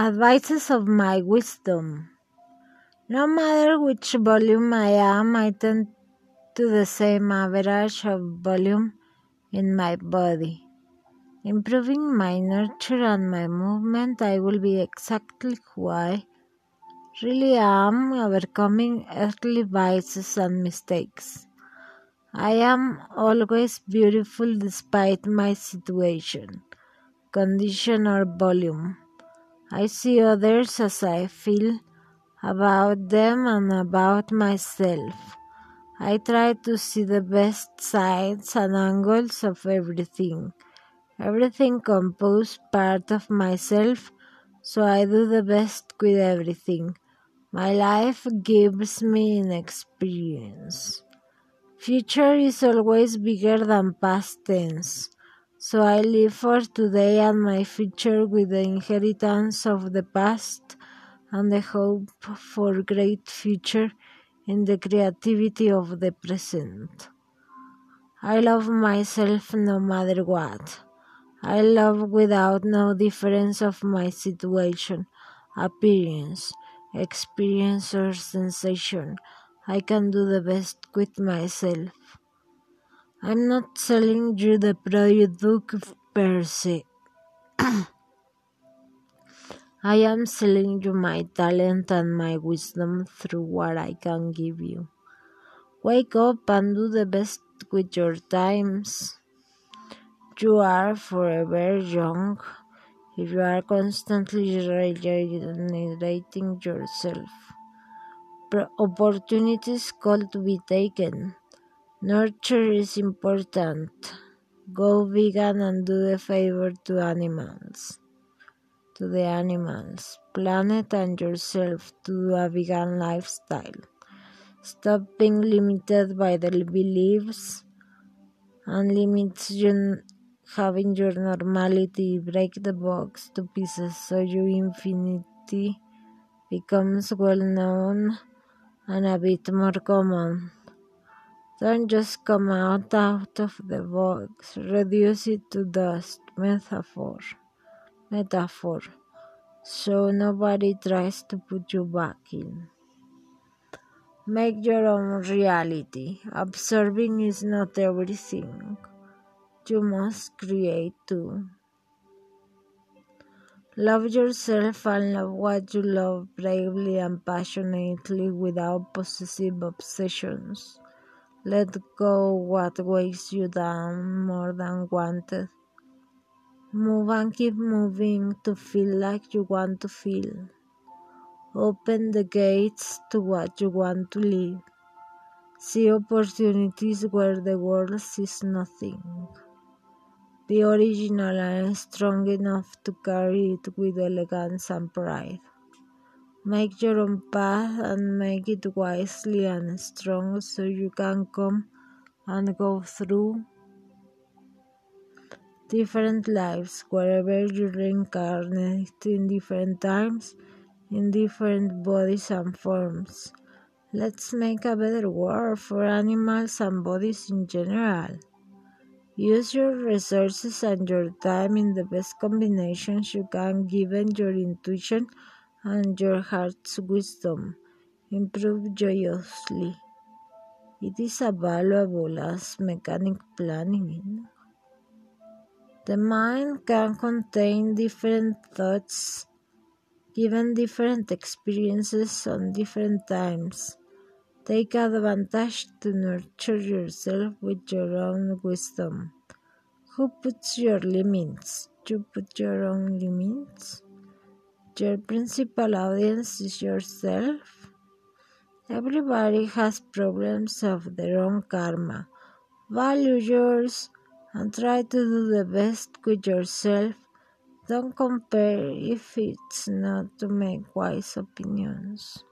Advices of my wisdom. No matter which volume I am, I tend to the same average of volume in my body. Improving my nurture and my movement, I will be exactly who I really am, overcoming earthly vices and mistakes. I am always beautiful despite my situation, condition, or volume. I see others as I feel about them and about myself. I try to see the best sides and angles of everything. Everything composed part of myself, so I do the best with everything. My life gives me an experience. Future is always bigger than past tense. So I live for today and my future with the inheritance of the past and the hope for great future in the creativity of the present. I love myself no matter what. I love without no difference of my situation, appearance, experience or sensation. I can do the best with myself. I'm not selling you the product per se. I am selling you my talent and my wisdom through what I can give you. Wake up and do the best with your times. You are forever young if you are constantly regenerating yourself. Opportunities call to be taken Nurture is important. Go vegan and do the favor to animals. To the animals, planet and yourself to a vegan lifestyle. Stop being limited by the beliefs and limits you having your normality. Break the box to pieces so your infinity becomes well known and a bit more common. Don't just come out out of the box. Reduce it to dust. Metaphor. Metaphor. So nobody tries to put you back in. Make your own reality. Observing is not everything. You must create too. Love yourself and love what you love bravely and passionately without possessive obsessions. Let go what weighs you down more than wanted. Move and keep moving to feel like you want to feel. Open the gates to what you want to live. See opportunities where the world sees nothing. Be original and strong enough to carry it with elegance and pride. Make your own path and make it wisely and strong so you can come and go through different lives wherever you reincarnate in different times, in different bodies and forms. Let's make a better world for animals and bodies in general. Use your resources and your time in the best combinations you can given your intuition and your heart's wisdom improve joyously. It is as valuable as mechanic planning. The mind can contain different thoughts given different experiences on different times. Take advantage to nurture yourself with your own wisdom. Who puts your limits? You put your own limits? Your principal audience is yourself. Everybody has problems of their own karma. Value yours and try to do the best with yourself. Don't compare if it's not to make wise opinions.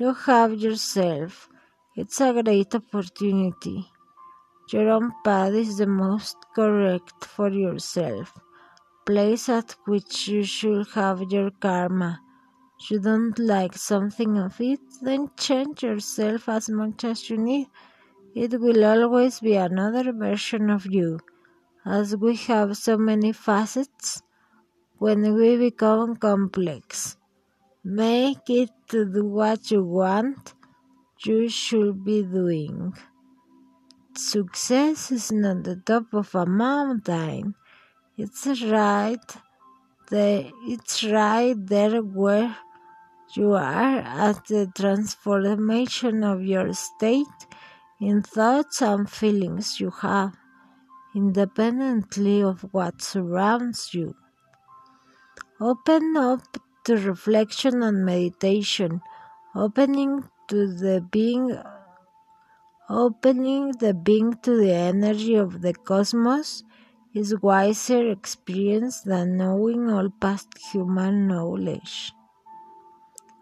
You have yourself. It's a great opportunity. Your own path is the most correct for yourself place at which you should have your karma. You don't like something of it, then change yourself as much as you need. It will always be another version of you. As we have so many facets, when we become complex. Make it do what you want you should be doing. Success is not the top of a mountain. It's right the, it's right there where you are at the transformation of your state in thoughts and feelings you have, independently of what surrounds you. Open up to reflection and meditation, opening to the being opening the being to the energy of the cosmos is wiser experience than knowing all past human knowledge.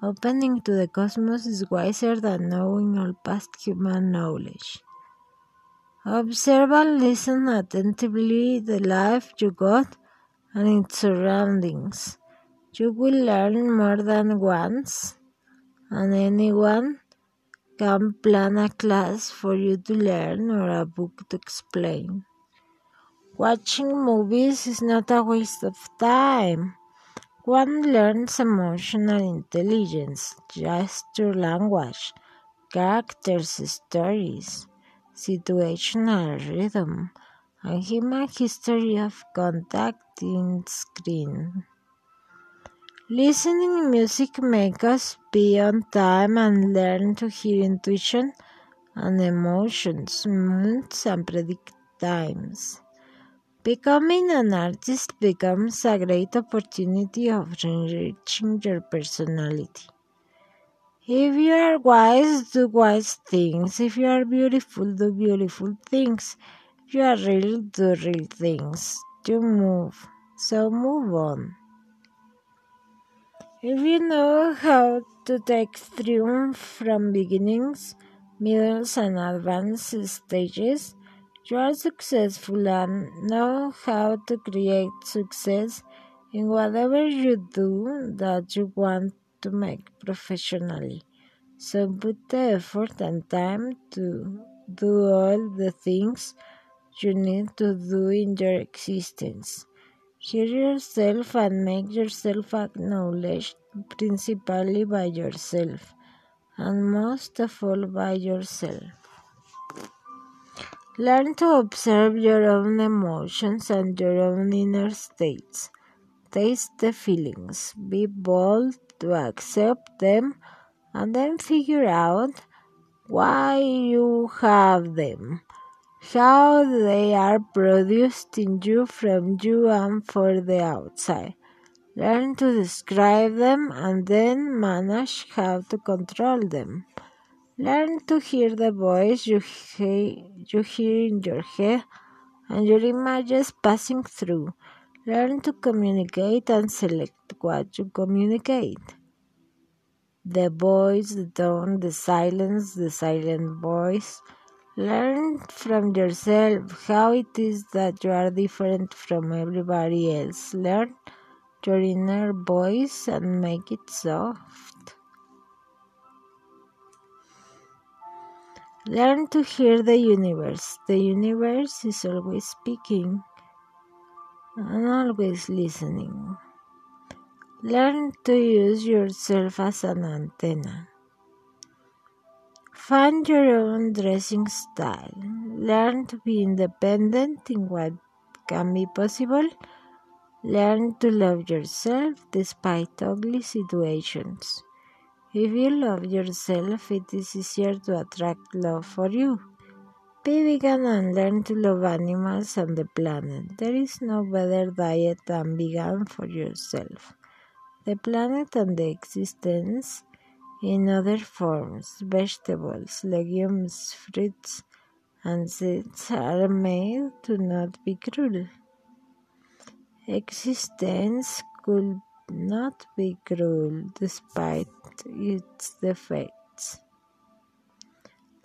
Opening to the cosmos is wiser than knowing all past human knowledge. Observe and listen attentively the life you got and its surroundings. You will learn more than once, and anyone can plan a class for you to learn or a book to explain. Watching movies is not a waste of time. One learns emotional intelligence, gesture language, characters, stories, situational rhythm, and human history of contact in screen. Listening music makes us be on time and learn to hear intuition and emotions, moods, and predict times. Becoming an artist becomes a great opportunity of enriching your personality. If you are wise, do wise things. If you are beautiful, do beautiful things. If you are real, do real things. You move, so move on. If you know how to take triumph from beginnings, middles, and advanced stages, you are successful and know how to create success in whatever you do that you want to make professionally. So put the effort and time to do all the things you need to do in your existence. Hear yourself and make yourself acknowledged principally by yourself, and most of all by yourself. Learn to observe your own emotions and your own inner states. Taste the feelings. Be bold to accept them and then figure out why you have them, how they are produced in you from you and for the outside. Learn to describe them and then manage how to control them. Learn to hear the voice you, you hear in your head and your images passing through. Learn to communicate and select what you communicate. The voice, the tone, the silence, the silent voice. Learn from yourself how it is that you are different from everybody else. Learn your inner voice and make it soft. Learn to hear the universe. The universe is always speaking and always listening. Learn to use yourself as an antenna. Find your own dressing style. Learn to be independent in what can be possible. Learn to love yourself despite ugly situations. If you love yourself, it is easier to attract love for you. Be vegan and learn to love animals and the planet. There is no better diet than vegan for yourself. The planet and the existence in other forms, vegetables, legumes, fruits, and seeds are made to not be cruel. Existence could not be cruel despite its defects.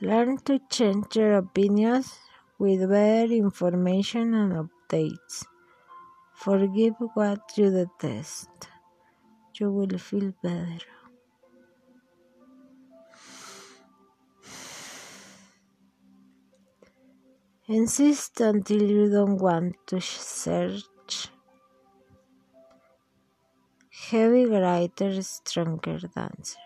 Learn to change your opinions with better information and updates. Forgive what you detest. You will feel better. Insist until you don't want to search heavy, greater, stronger dancer.